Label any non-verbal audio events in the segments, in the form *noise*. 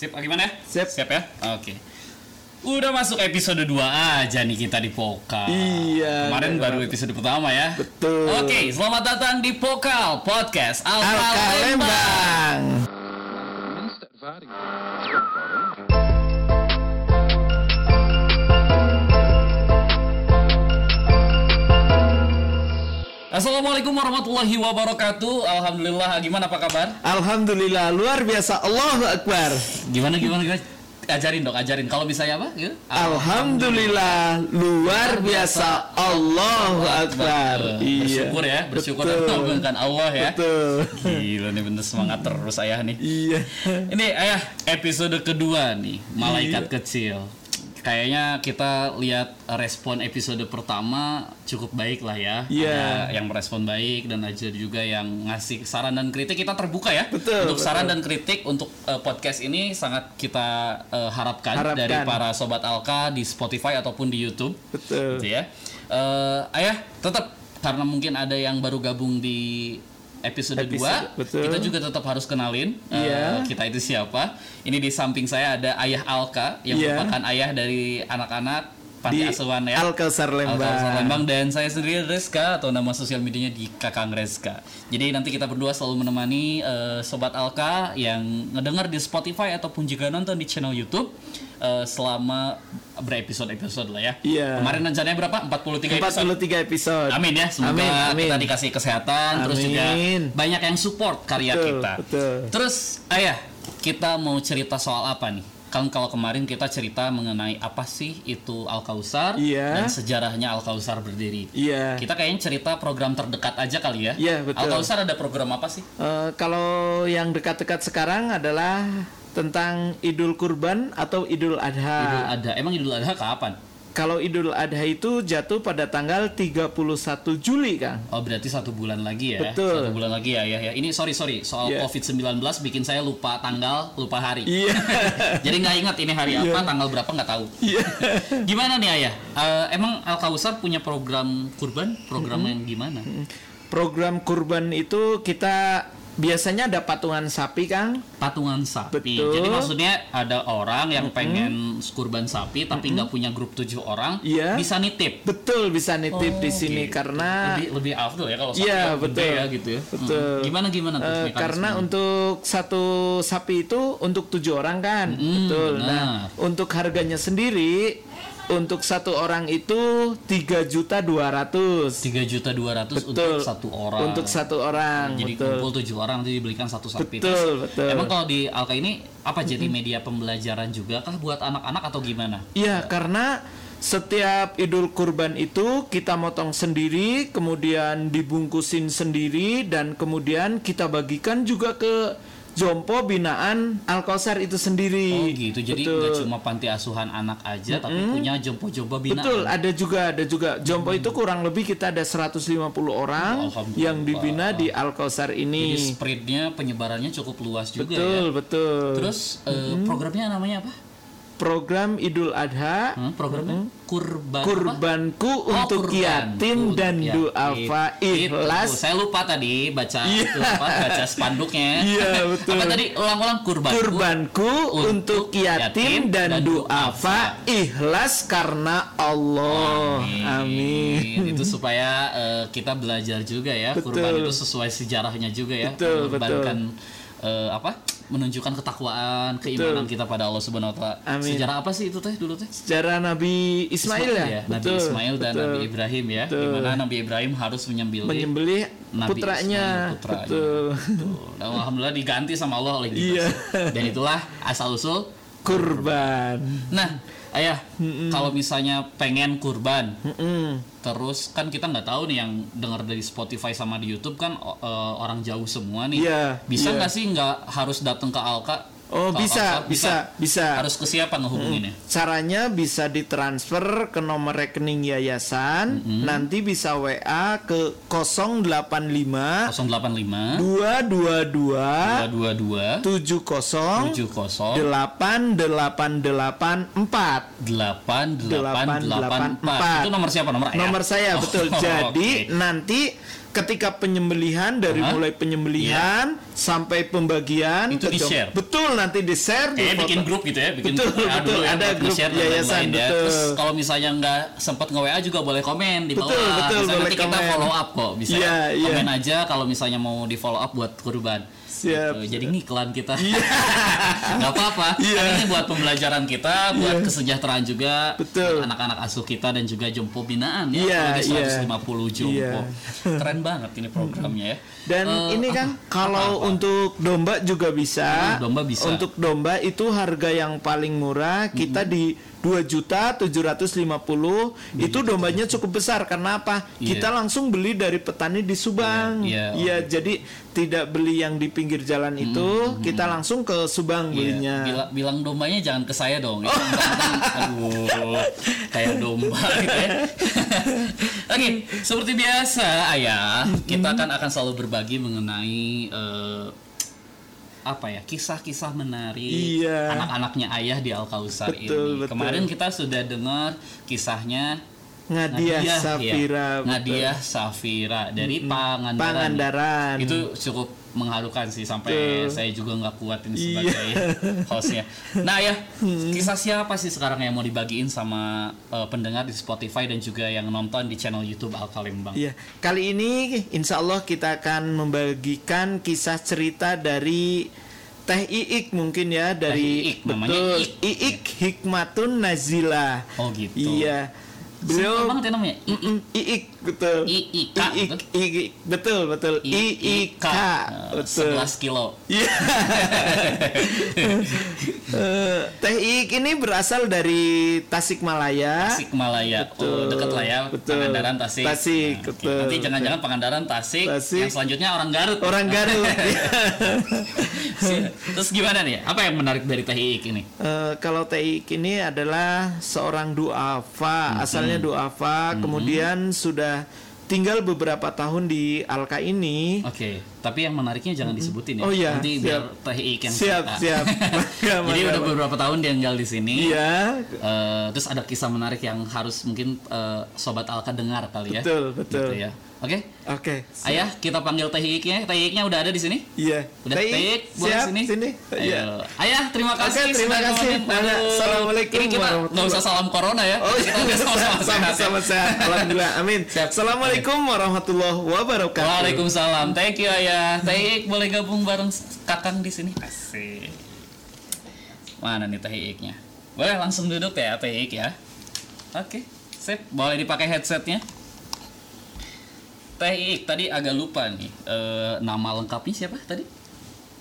Sip, ah, gimana ya? Sip. Siap ya? Oke. Udah masuk episode 2 aja nih kita di Pokal. Iya, Kemarin baru episode pertama ya. Betul. Oke, selamat datang di Pokal Podcast Alka, Alka Lembang. Lembang. Assalamualaikum warahmatullahi wabarakatuh. Alhamdulillah, gimana apa kabar? Alhamdulillah luar biasa Allahu Akbar. Gimana gimana gimana? Ajarin dong, ajarin. Kalau misalnya apa? Ya? Alhamdulillah luar biasa Allahu Akbar. Eh, Bersyukur ya, bersyukur dan Allah ya. Betul. Gila nih bener semangat terus ayah nih. Iya. Ini ayah episode kedua nih, malaikat Iya. kecil. Kayaknya kita lihat respon episode pertama cukup baik lah ya. Iya. Ada yang merespon baik dan ada juga yang ngasih saran dan kritik. Kita terbuka ya Betul, untuk saran betul. dan kritik untuk eh, podcast ini sangat kita eh, harapkan, Harapkan. dari para sobat Alka di Spotify ataupun di YouTube. Betul. Gitu ya. Eh, ayah tetap karena mungkin ada yang baru gabung di episode, Episode, 2 betul. kita juga tetap harus kenalin eh, Iya. kita itu siapa. Ini di samping saya ada Ayah Alka yang Iya. merupakan ayah dari anak-anak panti Di asuhan ya. Alkausar Lembang. Alkausar Lembang dan saya sendiri Reska atau nama sosial medianya di Kakang Reska. Jadi nanti kita berdua selalu menemani eh, sobat Alka yang ngedengar di Spotify ataupun juga nonton di channel YouTube eh, selama berepisode-episode lah ya. Iya. Kemarin rencananya berapa? 43 episode. 43 episode. Amin ya, semoga Amin, amin. kita dikasih kesehatan, terus juga Amin. banyak yang support karya Betul, kita. betul. Terus, ayah, kita mau cerita soal apa nih? Kan kalau kemarin kita cerita mengenai apa sih itu Al Kausar Iya. dan sejarahnya Al Kausar berdiri. Iya. Kita kayaknya cerita program terdekat aja kali ya. Iya, betul. Al Kausar ada program apa sih? Eh, kalau yang dekat-dekat sekarang adalah tentang Idul Kurban atau Idul Idul Adha. Adha. Emang Idul Adha kapan? Kalau Idul Adha itu jatuh pada tanggal 31 Juli, Kang. Oh berarti satu bulan lagi ya? Betul. Satu bulan lagi ya, ya, ya. Ini sorry sorry soal Iya. COVID-19 bikin saya lupa tanggal, lupa hari. Iya. *laughs* Jadi nggak ingat ini hari apa, tanggal berapa nggak tahu. Iya. *laughs* Gimana nih ayah? Eh, emang Al Kausar punya program kurban? Program Mm-hmm. yang gimana? Program kurban itu kita biasanya ada patungan sapi, Kang. Patungan sapi. Betul. Jadi maksudnya ada orang yang pengen kurban sapi tapi nggak punya grup tujuh orang, Iya. bisa nitip. Betul bisa nitip di sini gitu. karena lebih lebih afdol ya kalau sapi Iya, kan betul. ya gitu ya. Betul. Mm. Gimana gimana tuh mekanismenya? karena untuk satu sapi itu untuk tujuh orang kan, Mm, betul. benar. Nah, untuk harganya sendiri untuk satu orang itu tiga juta dua ratus. tiga juta dua ratus untuk satu orang. Untuk satu orang, Jadi betul. kumpul tujuh orang nanti dibelikan satu sapi. Betul, betul. Emang kalau di Alka ini apa jadi media pembelajaran juga kah buat anak-anak atau gimana? Iya, karena setiap Idul Kurban itu kita motong sendiri, kemudian dibungkusin sendiri dan kemudian kita bagikan juga ke jompo binaan Al Kausar itu sendiri. Oh gitu. Jadi Betul. nggak cuma panti asuhan anak aja tapi punya jompo-jompo binaan. Betul, ada juga, ada juga. Jompo itu kurang lebih kita ada 150 orang Alhamdulillah. yang dibina di Al Kausar Jadi ini. spreadnya penyebarannya cukup luas juga Betul, ya. betul. Terus eh, programnya namanya apa? Program Idul Adha Hmm, programnya kurban apa? kurbanku Oh, untuk kurbanku yatim untuk dan yatim. duafa ikhlas Saya lupa tadi baca itu apa baca spanduknya. *laughs* Iya, betul. Apa tadi ulang-ulang kurbanku. kurbanku untuk yatim dan duafa ikhlas karena Allah amin itu supaya eh, kita belajar juga ya Betul. kurban itu sesuai sejarahnya juga ya Betul, mengorbankan eh, apa menunjukkan ketakwaan keimanan kita pada Allah Subhanahu wa taala. Sejarah apa sih itu teh dulu teh? sejarah Nabi Ismail, ya, Nabi Betul, Ismail dan betul. Nabi Ibrahim ya. Betul. Di mana Nabi Ibrahim harus menyembelih menyembelih Nabi putranya Ismail, putranya. betul Tuh, dan alhamdulillah diganti sama Allah oleh kita. Iya. Dan itulah asal usul kurban Nah, ayah, kalau misalnya pengen kurban, Mm-mm. terus kan kita nggak tahu nih yang dengar dari Spotify sama di YouTube kan eh, orang jauh semua nih. Iya, Bisa iya. nggak sih nggak harus datang ke Alka? Oh, bisa, Alka? bisa, bisa. Harus ke siapa ngehubunginnya? Caranya bisa ditransfer ke nomor rekening yayasan, nanti bisa WA ke 085 085 222 222 70 70 8884. 8884 Itu nomor siapa? Nomor ayah? Nomor saya *laughs* Oh, betul. oke. Jadi nanti ketika penyembelihan dari Hah? mulai penyembelihan sampai pembagian Itu ke jom- di-share? betul nanti di share di Eh bikin grup gitu ya, bikin Betul, grup WA betul. dulu ya Ada buat grup dan yayasan, lain-lain ya. betul. Terus kalau misalnya nggak sempat nge-WA juga boleh komen di bawah. Betul, betul, boleh nanti kita komen. follow up kok. Bisa Iya, iya. komen aja kalau misalnya mau di follow up buat kurban. Siap. Gitu. Jadi ngiklan kita. *laughs* Nggak apa-apa. Iya. Kan ini buat pembelajaran kita, buat kesejahteraan juga Betul. anak-anak asuh kita dan juga jompo binaan ya. Iya, iya. 150 jompo. Iya. Keren banget ini programnya ya. Dan Eh, ini kan apa- kalau apa-apa? untuk domba juga bisa. Hmm, domba bisa. Untuk domba itu harga yang paling murah kita di dua juta tujuh ratus lima puluh itu dombanya cukup besar karena apa? Iya. Kita langsung beli dari petani di Subang. Iya, iya, Iya, jadi tidak beli yang di pinggir jalan itu, kita langsung ke Subang Iya, belinya. bila- bilang dombanya jangan ke saya dong. Itu ntar-ntar, aduh, kayak domba gitu ya. *laughs* Oke, seperti biasa ayah, kita kan akan selalu berbagi mengenai eh, apa ya kisah-kisah menarik Iya. anak-anaknya ayah di Al Kausar ini. betul. Kemarin kita sudah dengar kisahnya Nadia Nadia, Safira. iya. betul. Nadia Safira dari Pangandaran. Pangandaran. Itu cukup mengharukan sih sampai saya juga nggak kuat ini Iya. sebagai *laughs* hostnya. Nah ya, kisah siapa sih sekarang yang mau dibagiin sama eh, pendengar di Spotify dan juga yang nonton di channel YouTube Al Kalembang? Iya, kali ini insya Allah kita akan membagikan kisah cerita dari Teh Iik mungkin ya dari Iik, namanya betul Iik. Iik Hikmatun Nazila. Oh gitu. Iya. Beliau banget ya namanya. Iik betul. Iik, Iik, Iik, betul betul. Iik, betul. 11 kilo. Iya. *laughs* Eh, Teh Iik ini berasal dari Tasikmalaya. Tasik Malaya. Oh, deket lah ya. betul. Pangandaran Tasik. Tasik, Nah, betul, Nanti jangan-jangan Pangandaran Tasik, Tasik. Yang selanjutnya orang Garut. Orang Garut. *laughs* Si- Terus gimana nih? Apa yang menarik dari Teh Iik ini? Eh, kalau Teik ini adalah seorang duafa, asalnya duafa, kemudian sudah tinggal beberapa tahun di Alka ini. Oke, tapi yang menariknya jangan disebutin ya. Oh iya, Nanti siap. biar Teh Iik yang Siap, cerita. siap. *laughs* Maka, Jadi udah beberapa tahun dia tinggal di sini. Iya, Eh, terus ada kisah menarik yang harus mungkin eh, sobat Alka dengar kali ya. betul, betul. Gitu ya. Oke. Oke. Ayah, kita panggil Teh Iiknya. Teh Iiknya udah ada di sini? Iya. Udah Teik, Teh Iik, boleh siap, sini? sini. Iya. Ayah, terima kasih. Oke, terima kasih. Assalamualaikum Ini kita nggak warahmatullahi usah salam corona ya. Oh kita udah sama-sama sehat ya. sama-sama sehat. Alhamdulillah. Amin. Siap. Assalamualaikum warahmatullahi wabarakatuh. Waalaikumsalam. Thank you ayah. Teh Iik boleh gabung bareng Kakang di sini? Asik. Mana nih Teh Iiknya? Boleh langsung duduk ya Teh Iik ya. Oke, sip. Boleh dipakai headsetnya. Teh Iik tadi agak lupa nih. Eh, nama lengkapnya siapa tadi?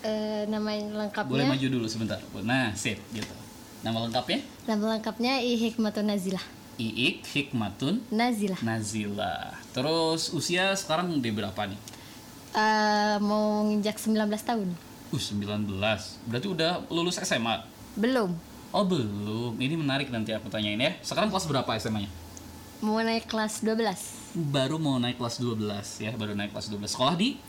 Eh, nama lengkapnya Boleh maju dulu sebentar. Nah, sip gitu. Nama lengkapnya? nama lengkapnya I Hikmatun Nazilah Iik Hikmatun Nazilah Nazila. Terus usia sekarang di berapa nih? Eh, mau nginjak 19 tahun Uh, 19. Berarti udah lulus SMA. belum Oh belum, ini menarik nanti aku tanyain ya. Sekarang kelas berapa SMA-nya? mau naik kelas 12 Baru mau naik kelas 12 ya, baru naik kelas 12. Sekolah di?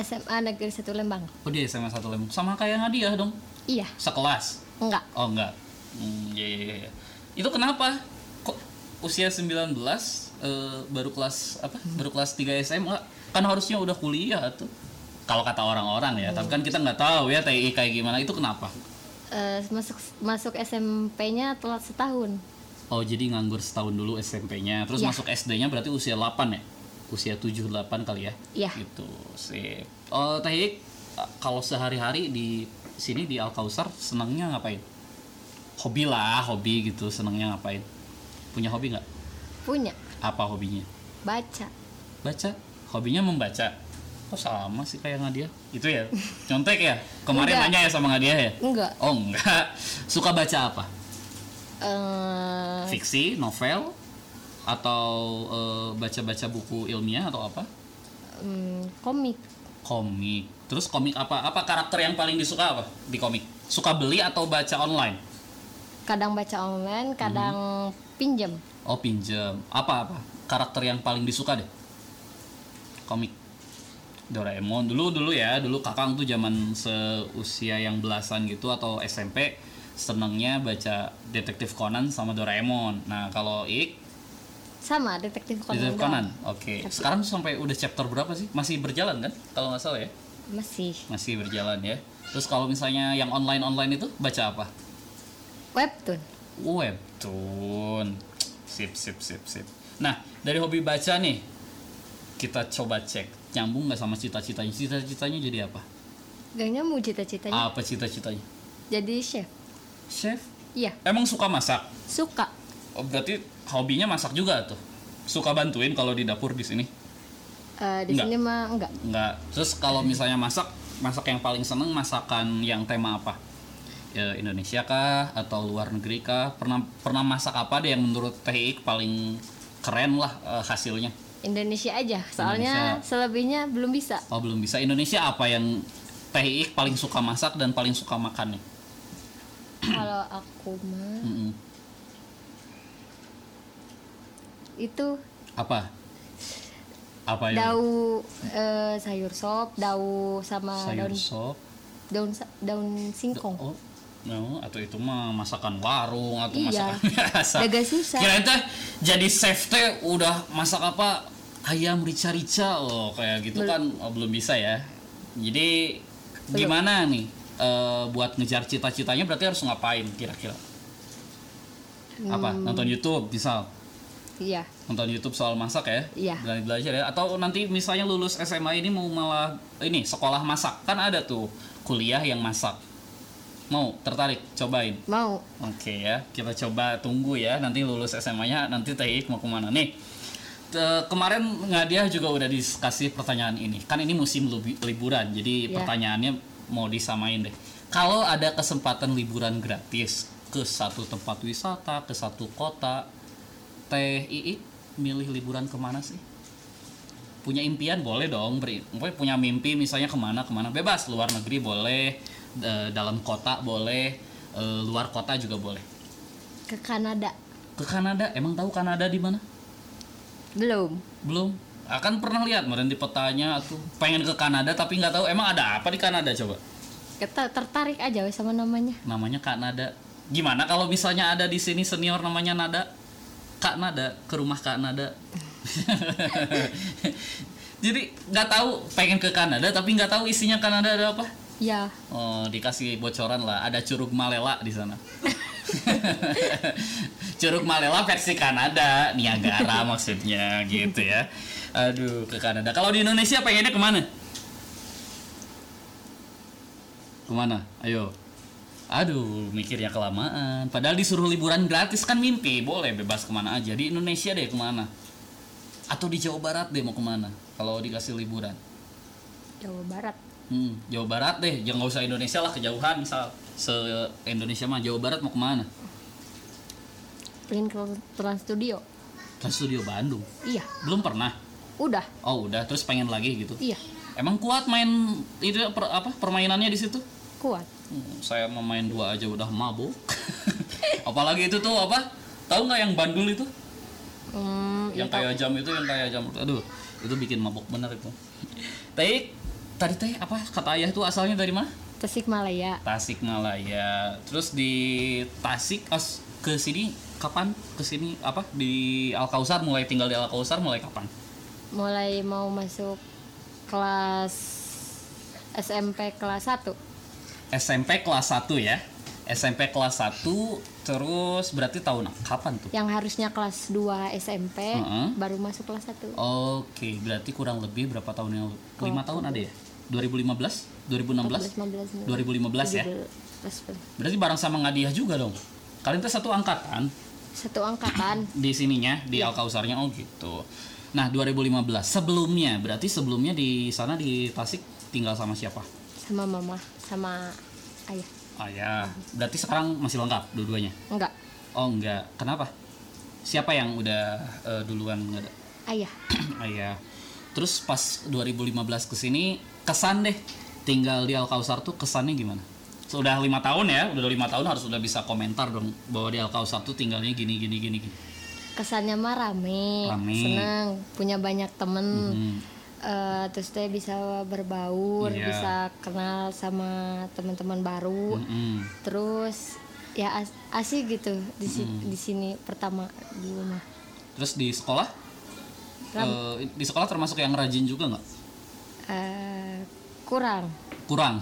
SMA Negeri 1 Lembang Oh dia SMA 1 Lembang. Sama kayak Nadia dong, iya sekelas. enggak Oh enggak. Hmm, iya, iya, iya. Itu kenapa? Kok usia 19 eh, baru kelas apa? Baru kelas 3 SMA? Kan harusnya udah kuliah tuh. Kalau kata orang-orang ya, tapi kan kita nggak tahu ya TI kayak gimana. Itu kenapa? Eh, masuk masuk SMP-nya telat setahun Oh jadi nganggur setahun dulu SMP-nya, terus Iya. masuk SD-nya berarti usia 8 ya? Usia 7 8 kali ya? Iya. Gitu. Sip. Oh, Teh Ik, kalau sehari-hari di sini di Al Kausar senangnya ngapain? Hobi lah, hobi gitu, senangnya ngapain? Punya hobi nggak? punya Apa hobinya? baca Baca. Hobinya membaca. Kok sama sih kayak Nadia? Itu ya. Contek ya? Kemarin nanya ya sama Nadia ya? enggak Oh, enggak. Suka baca apa? Eh, fiksi, novel, atau eh, baca-baca buku ilmiah atau apa? mm, komik Komik. Terus komik apa? Apa karakter yang paling disuka apa di komik? Suka beli atau baca online? kadang baca online kadang Hmm. pinjam Oh pinjam. Apa apa? Karakter yang paling disuka deh? Komik. Doraemon dulu dulu ya dulu kakang tuh zaman seusia yang belasan gitu atau SMP senengnya baca detektif Conan sama Doraemon. Nah kalau Ik sama detektif Conan. Detektif. Conan. Oke. Sekarang sampai udah chapter berapa sih? Masih berjalan kan? Kalau nggak salah ya. Masih Masih berjalan ya. Terus kalau misalnya yang online-online itu baca apa? webtoon. Webtoon. Sip, sip, sip, sip. Nah, dari hobi baca nih, kita coba cek nyambung nggak sama cita-citanya. Cita-citanya jadi apa? Gak nyambung cita-citanya. Apa cita-citanya? Jadi chef. Chef. Iya, Emang suka masak? suka. Oh, berarti hobinya masak juga tuh. Suka bantuin kalau di dapur di sini? Eh, di Enggak. sini mah enggak. Enggak. Terus kalau misalnya masak, masak yang paling seneng masakan yang tema apa? Ya, Indonesia kah atau luar negeri kah? Pernah pernah masak apa deh yang menurut Teh paling keren lah eh, hasilnya? Indonesia aja. Soalnya Indonesia. selebihnya belum bisa. Oh belum bisa. Indonesia apa yang Teh paling suka masak dan paling suka makannya? Kalau aku mah Mm-mm. itu Apa? Apa ya? daun eh, sayur sop, daun sama Sayur daun sop. daun daun singkong. Oh, no, atau itu mah masakan warung atau Iya. masakan *laughs* biasa. Daga susah. Kirain teh jadi chef teh udah masak apa ayam rica-rica oh kayak gitu kan oh, belum bisa ya. Jadi gimana nih eh, buat ngejar cita-citanya berarti harus ngapain kira-kira? Apa? Hmm. Nonton YouTube misal. Iya. Nonton YouTube soal masak ya? Iya. Berani belajar ya? Atau nanti misalnya lulus SMA ini mau malah ini sekolah masak kan ada tuh kuliah yang masak. Mau tertarik cobain? Mau. Oke ya, kita coba tunggu ya nanti lulus SMA-nya nanti Teh mau ke mana nih? Kemarin Ngadia juga udah dikasih pertanyaan ini. Kan ini musim libu- liburan, jadi Ya. pertanyaannya mau disamain deh. Kalau ada kesempatan liburan gratis ke satu tempat wisata, ke satu kota, Teh Iik milih liburan ke mana sih? Punya impian boleh dong, beri, punya mimpi misalnya ke mana ke mana bebas, luar negeri boleh, e, dalam kota boleh, e, luar kota juga boleh. Ke Kanada. Ke Kanada, emang tahu Kanada di mana? Belum. Belum. Akan pernah lihat meren di petanya tuh pengen ke Kanada tapi nggak tahu emang ada apa di Kanada coba. Kita tertarik aja wes sama namanya. Namanya Kak Nada. Gimana kalau misalnya ada di sini senior namanya Nada? Kak Nada ke rumah Kak Nada. *laughs* Jadi nggak tahu pengen ke Kanada tapi nggak tahu isinya Kanada ada apa. Ya. Oh, dikasih bocoran lah. Ada Curug Malela di sana. *laughs* Curug Malela versi Kanada, Niagara maksudnya gitu ya. Aduh, ke Kanada. Kalau di Indonesia pengennya ke mana? Ke mana? Ayo. Aduh, mikirnya kelamaan. Padahal disuruh liburan gratis kan mimpi, boleh bebas ke mana aja. Di Indonesia deh ke mana? Atau di Jawa Barat deh mau ke mana? Kalau dikasih liburan. Jawa Barat. Hmm, Jawa Barat deh, jangan nggak usah Indonesia lah kejauhan misal se Indonesia mah Jawa Barat mau ke mana? Pengen ke Trans Studio. Trans Studio Bandung. Iya. Belum pernah. Udah. Oh udah, terus pengen lagi gitu. Iya. Emang kuat main itu per- apa permainannya di situ? Kuat. Hmm, saya mau main dua aja udah mabuk. *laughs* Apalagi itu tuh apa? Tahu nggak yang bandul itu? Hmm, ya yang kayak jam itu yang kayak jam aduh itu bikin mabuk bener itu. Teh tadi teh apa kata ayah itu asalnya dari mana? Tasikmalaya. Tasikmalaya. Terus di Tasik as ke sini kapan? Ke sini apa? Di Al Kausar mulai tinggal di Al Kausar mulai kapan? Mulai mau masuk kelas SMP kelas 1. SMP kelas 1 ya. SMP kelas 1 terus berarti tahun kapan tuh? Yang harusnya kelas 2 SMP Heeh. baru masuk kelas 1. Oke, berarti kurang lebih berapa tahun yang lalu? 5 Oh, tahun ada ya? 2015? 2016? 15 2015 ya? 17. Berarti bareng sama Ngadiah juga dong. Kalian tuh satu angkatan Satu angkatan *clears throat* di sininya di Al Kausarnya oh gitu. Nah, 2015 sebelumnya berarti sebelumnya di sana di Tasik tinggal sama siapa? sama mama sama ayah. Ayah. Berarti sekarang masih lengkap dua-duanya. Enggak, Oh, enggak. Kenapa? Siapa yang udah eh, duluan nggak ada? ayah. *clears throat* Ayah. Terus pas 2015 ke sini kesan deh tinggal di Al Kausar tuh kesannya gimana? Sudah lima tahun ya, udah lima tahun harus udah bisa komentar dong bahwa di Al Kausar tuh tinggalnya gini gini gini. gini. Kesannya mah rame, Rame. seneng, punya banyak temen. Hmm. Eh, terus teh bisa berbaur, Iya. bisa kenal sama teman-teman baru. Mm-mm. Terus ya as- asik gitu di si- Hmm. di sini pertama di rumah. terus di sekolah Eh, di sekolah termasuk yang rajin juga nggak Eh, kurang. kurang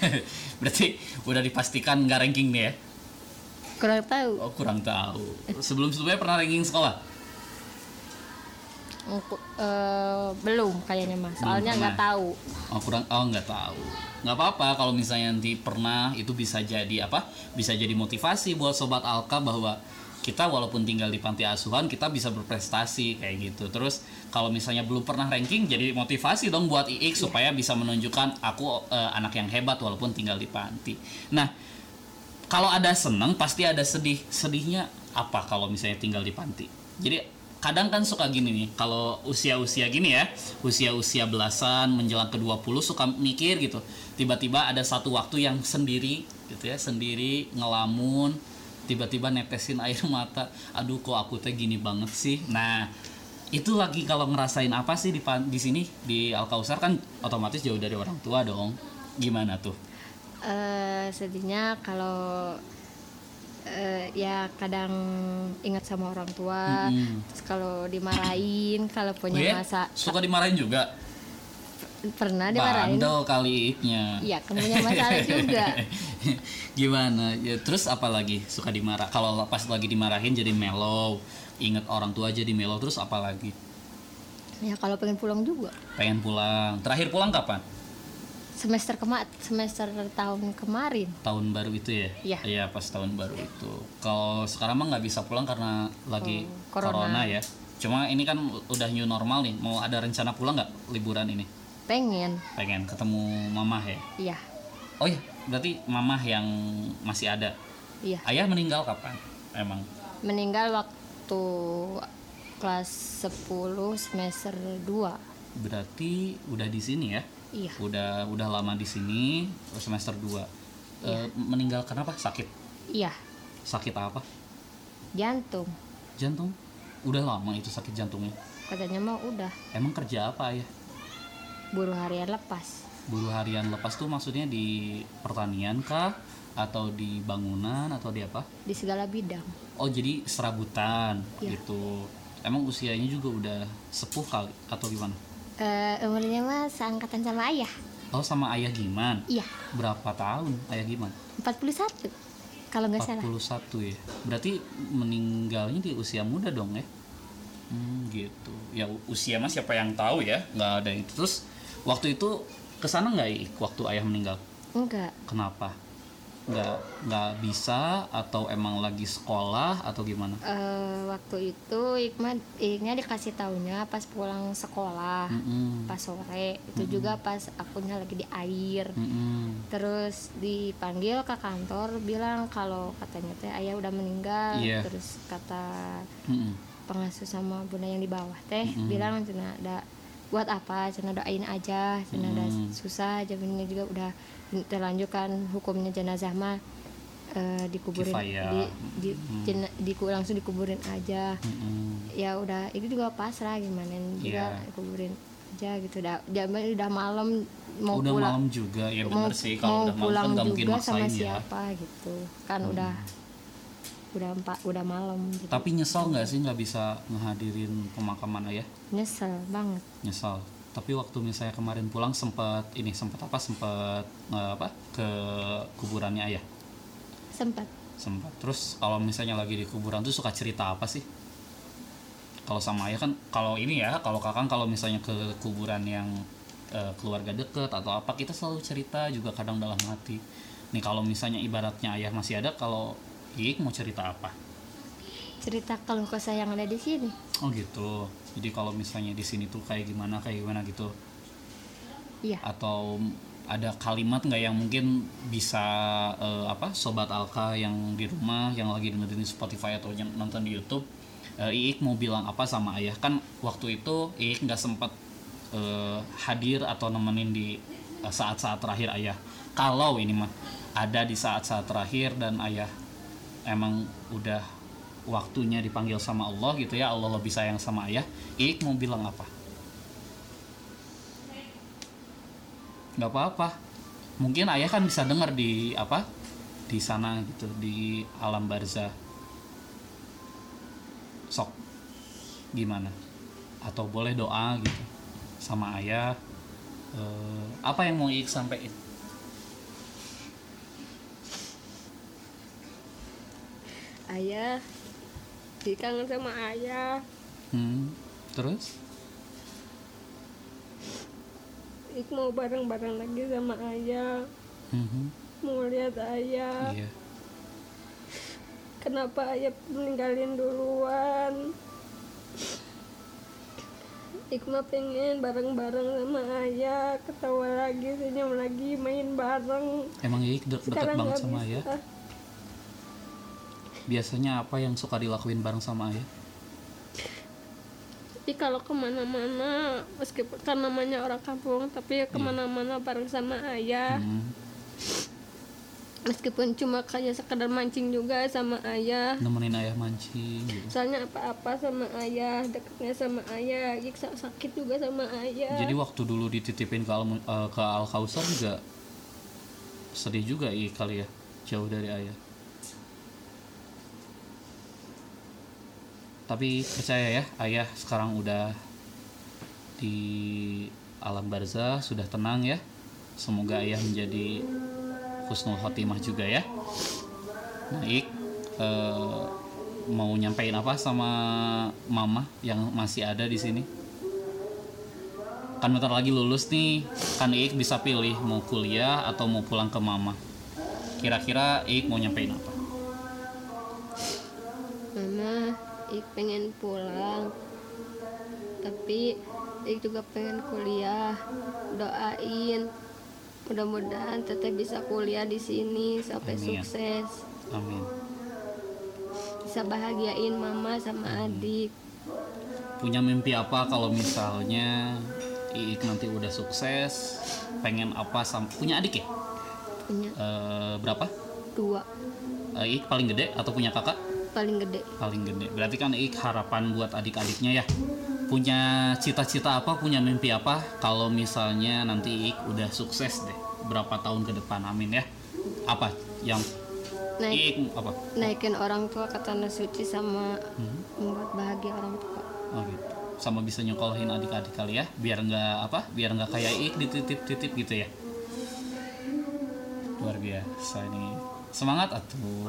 *laughs* berarti udah dipastikan nggak ranking nih ya Kurang tahu. oh kurang tahu sebelum sebelumnya pernah ranking sekolah eh, belum kayaknya mas. Soalnya nggak tahu. Oh kurang, oh nggak tahu. Nggak apa-apa kalau misalnya nanti pernah itu bisa jadi apa? Bisa jadi motivasi buat sobat Alka bahwa kita walaupun tinggal di panti asuhan kita bisa berprestasi kayak gitu. Terus kalau misalnya belum pernah ranking jadi motivasi dong buat IIK supaya bisa menunjukkan aku eh, anak yang hebat walaupun tinggal di panti. Nah kalau ada seneng pasti ada sedih. Sedihnya apa kalau misalnya tinggal di panti? Jadi kadang kan suka gini nih, kalau usia-usia gini ya, usia-usia belasan menjelang ke 20 suka mikir gitu. Tiba-tiba ada satu waktu yang sendiri gitu ya, sendiri ngelamun, tiba-tiba netesin air *laughs* mata. Aduh kok aku teh gini banget sih. Nah, itu lagi kalau ngerasain apa sih di di sini di Alkausar kan otomatis jauh dari orang tua dong. Gimana tuh? Eh, sedihnya kalau eh, ya kadang ingat sama orang tua. Mm-mm. Terus kalau dimarahin, kalau Oh punya ya? masa Suka dimarahin juga? pernah dimarahin. Bandel kali iknya. Iya, kan punya masalah *laughs* juga. Gimana? Ya, terus apa lagi suka dimarah? Kalau pas lagi dimarahin jadi mellow, inget orang tua jadi mellow terus apa lagi? Ya kalau pengen pulang juga. Pengen pulang. Terakhir pulang kapan? Semester kema semester tahun kemarin. Tahun baru itu ya? Iya. Iya, pas tahun baru itu. Kalau sekarang mah nggak bisa pulang karena lagi Oh, corona. corona. ya. Cuma ini kan udah new normal nih. Mau ada rencana pulang nggak liburan ini? Pengen. Pengen ketemu mamah ya? Iya. Oh iya, berarti mamah yang masih ada. Iya. Ayah meninggal kapan? Emang? Meninggal waktu kelas 10 semester 2. Berarti udah di sini ya? Iya. Udah udah lama di sini semester 2. Eh, meninggal kenapa? Sakit. Iya. Sakit apa? Jantung. Jantung. Udah lama itu sakit jantungnya. Katanya mah udah Emang kerja apa ya? buruh harian lepas. Buruh harian lepas tuh maksudnya di pertanian kah? Atau di bangunan atau di apa? Di segala bidang. Oh jadi serabutan Iya. gitu. Emang usianya juga udah sepuh kali atau gimana? Eh umurnya mah seangkatan sama ayah. Oh sama ayah Giman. Iya. Berapa tahun ayah Giman? 41. Kalau nggak salah. 41 ya. Berarti meninggalnya di usia muda dong ya? Hmm, gitu. Ya usia mah siapa yang tahu ya? Nggak ada itu. Terus waktu itu ke sana nggak waktu ayah meninggal? Enggak. Kenapa? Nggak nggak bisa atau emang lagi sekolah atau gimana? Eh waktu itu Ikma Iknya dikasih taunya pas pulang sekolah. Mm-mm. Pas sore. Itu juga pas akunya lagi di air. Mm-mm. Terus dipanggil ke kantor bilang kalau katanya teh ayah udah meninggal. Iya. Terus kata Mm-mm. pengasuh sama bunda yang di bawah teh Mm-mm. bilang cina ada buat apa cina doain aja cina ada Mm. susah jaminnya juga udah terlanjutkan hukumnya jenazah mah eh, dikuburin di, di, jena- diku- langsung dikuburin aja Mm-mm. ya udah itu juga pasrah gimana juga Iya. kuburin aja gitu udah jam udah malam mau udah pulang malam juga ya mau, sih mau kalau udah malam pulang kan nggak mungkin juga sama ya. siapa gitu kan udah udah empat udah malam gitu. Tapi nyesal nggak sih nggak bisa ngehadirin pemakaman ayah? nyesel banget Nyesal. Tapi waktu misalnya kemarin pulang sempat ini sempat apa sempat eh, apa ke kuburannya ayah sempat sempat. Terus kalau misalnya lagi di kuburan tuh suka cerita apa sih? Kalau sama ayah kan kalau ini ya kalau kakang kalau misalnya ke kuburan yang eh, keluarga deket atau apa kita selalu cerita juga kadang dalam hati. Nih kalau misalnya ibaratnya ayah masih ada kalau Ik mau cerita apa? Cerita kalau kesah yang ada di sini Oh gitu. Jadi kalau misalnya di sini tuh kayak gimana kayak gimana gitu. iya Atau ada kalimat nggak yang mungkin bisa eh, apa sobat Alka yang di rumah yang lagi dengerin di Spotify atau yang nonton di YouTube, eh, Iik mau bilang apa sama ayah kan waktu itu Iik nggak sempat eh, hadir atau nemenin di saat-saat terakhir ayah. Kalau ini mah ada di saat-saat terakhir dan ayah emang udah waktunya dipanggil sama Allah gitu ya. Allah lebih sayang sama ayah. Ik mau bilang apa? Nggak apa-apa. Mungkin ayah kan bisa dengar di apa di sana gitu di alam barzah. Sok. Gimana? Atau boleh doa gitu sama ayah. Eh, apa yang mau Iik sampaikan? Ayah jadi kangen sama ayah. Hmm, terus? Ik mau bareng-bareng lagi sama ayah. Mhm, mau lihat ayah. Iya. Kenapa ayah meninggalin duluan? Ik mah pengen bareng-bareng sama ayah, ketawa lagi, senyum lagi, main bareng. emang Iik de- deket banget sama bisa. ayah biasanya apa yang suka dilakuin bareng sama ayah Tapi kalau ke mana-mana, meskipun kan namanya orang kampung, tapi ya ke mana-mana bareng sama ayah. Hmm, Meskipun cuma kayak sekedar mancing juga sama ayah. nemenin ayah mancing gitu. Soalnya apa-apa sama ayah, dekatnya sama ayah, Ik sa- sakit juga sama ayah. Jadi waktu dulu dititipin ke Al, eh, ke Al Kausar juga sedih juga i kali ya jauh dari ayah. Tapi percaya ya ayah sekarang udah di alam barzah sudah tenang ya. Semoga ayah menjadi husnul khotimah juga ya. Baik, eh, mau nyampein apa sama mama yang masih ada di sini? kan bentar lagi lulus nih kan Iik bisa pilih mau kuliah atau mau pulang ke mama kira-kira Iik mau nyampein apa Ik pengen pulang. Tapi Ik juga pengen kuliah. Doain. Mudah-mudahan teteh bisa kuliah di sini sampai Amin. sukses. amin Bisa bahagiain mama sama adik. punya mimpi apa kalau misalnya Iik nanti udah sukses pengen apa sam punya adik ya Punya Eh, berapa dua Eh, Iik paling gede atau punya kakak paling gede. paling gede. Berarti kan Iik harapan buat adik-adiknya ya. Punya cita-cita apa punya mimpi apa? Kalau misalnya nanti Iik udah sukses deh berapa tahun ke depan? Amin ya. Apa yang Naik, Iik apa? naikin orang tua ke tanah suci sama Hmm. membuat bahagia orang tua. oh gitu. Sama bisa nyokolahin adik-adik kali ya biar nggak apa biar nggak kayak Iik dititip-titip gitu ya. Luar biasa ini semangat atuh.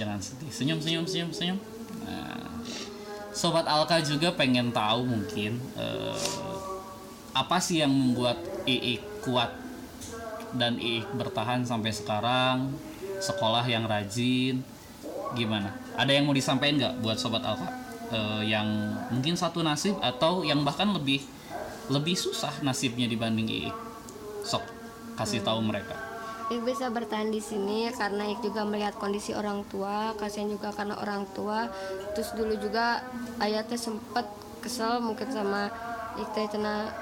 Jangan sedih. Senyum senyum senyum senyum. Nah, sobat Alka juga pengen tahu mungkin eh, apa sih yang membuat Iik kuat dan Iik bertahan sampai sekarang? Sekolah yang rajin. Gimana? Ada yang mau disampaikan nggak buat sobat Alka? Eh, yang mungkin satu nasib atau yang bahkan lebih lebih susah nasibnya dibanding Iik? Sok kasih tahu mereka Ik bisa bertahan di sini karena Ik juga melihat kondisi orang tua, kasihan juga karena orang tua. Terus dulu juga ayah teh sempet kesel mungkin sama Ik teh cenah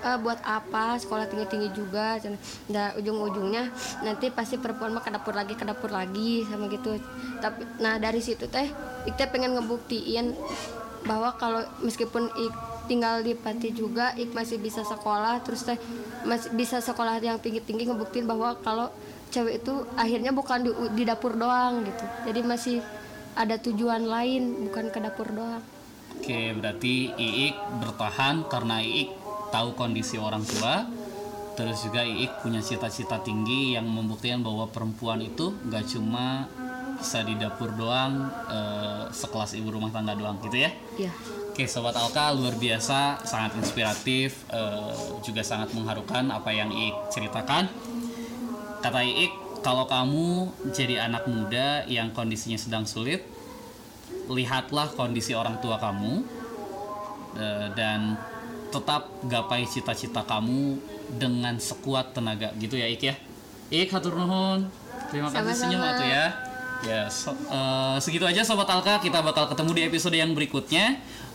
"Ah, buat apa sekolah tinggi-tinggi juga cenah. Nah, ujung-ujungnya nanti pasti perempuan mah ke dapur lagi ke dapur lagi sama gitu. Tapi nah dari situ teh Ik teh pengen ngebuktiin bahwa kalau meskipun Ik tinggal di panti juga Ik masih bisa sekolah terus teh masih bisa sekolah yang tinggi-tinggi ngebuktiin bahwa kalau cewek itu akhirnya bukan di, di dapur doang gitu jadi masih ada tujuan lain bukan ke dapur doang Oke, berarti Iik bertahan karena Iik tahu kondisi orang tua. Terus juga Iik punya cita-cita tinggi yang membuktikan bahwa perempuan itu nggak cuma bisa di dapur doang, eh, sekelas ibu rumah tangga doang gitu ya. ya Oke, sobat Alka luar biasa, sangat inspiratif, eh, juga sangat mengharukan apa yang Iik ceritakan. Kata Iik, kalau kamu jadi anak muda yang kondisinya sedang sulit, lihatlah kondisi orang tua kamu eh, dan tetap gapai cita-cita kamu dengan sekuat tenaga gitu ya Ik ya. Ik hatur nuhun. Terima kasih Sama-sama. senyum atuh ya. Ya, so- eh, segitu aja sobat Alka, kita bakal ketemu di episode yang berikutnya.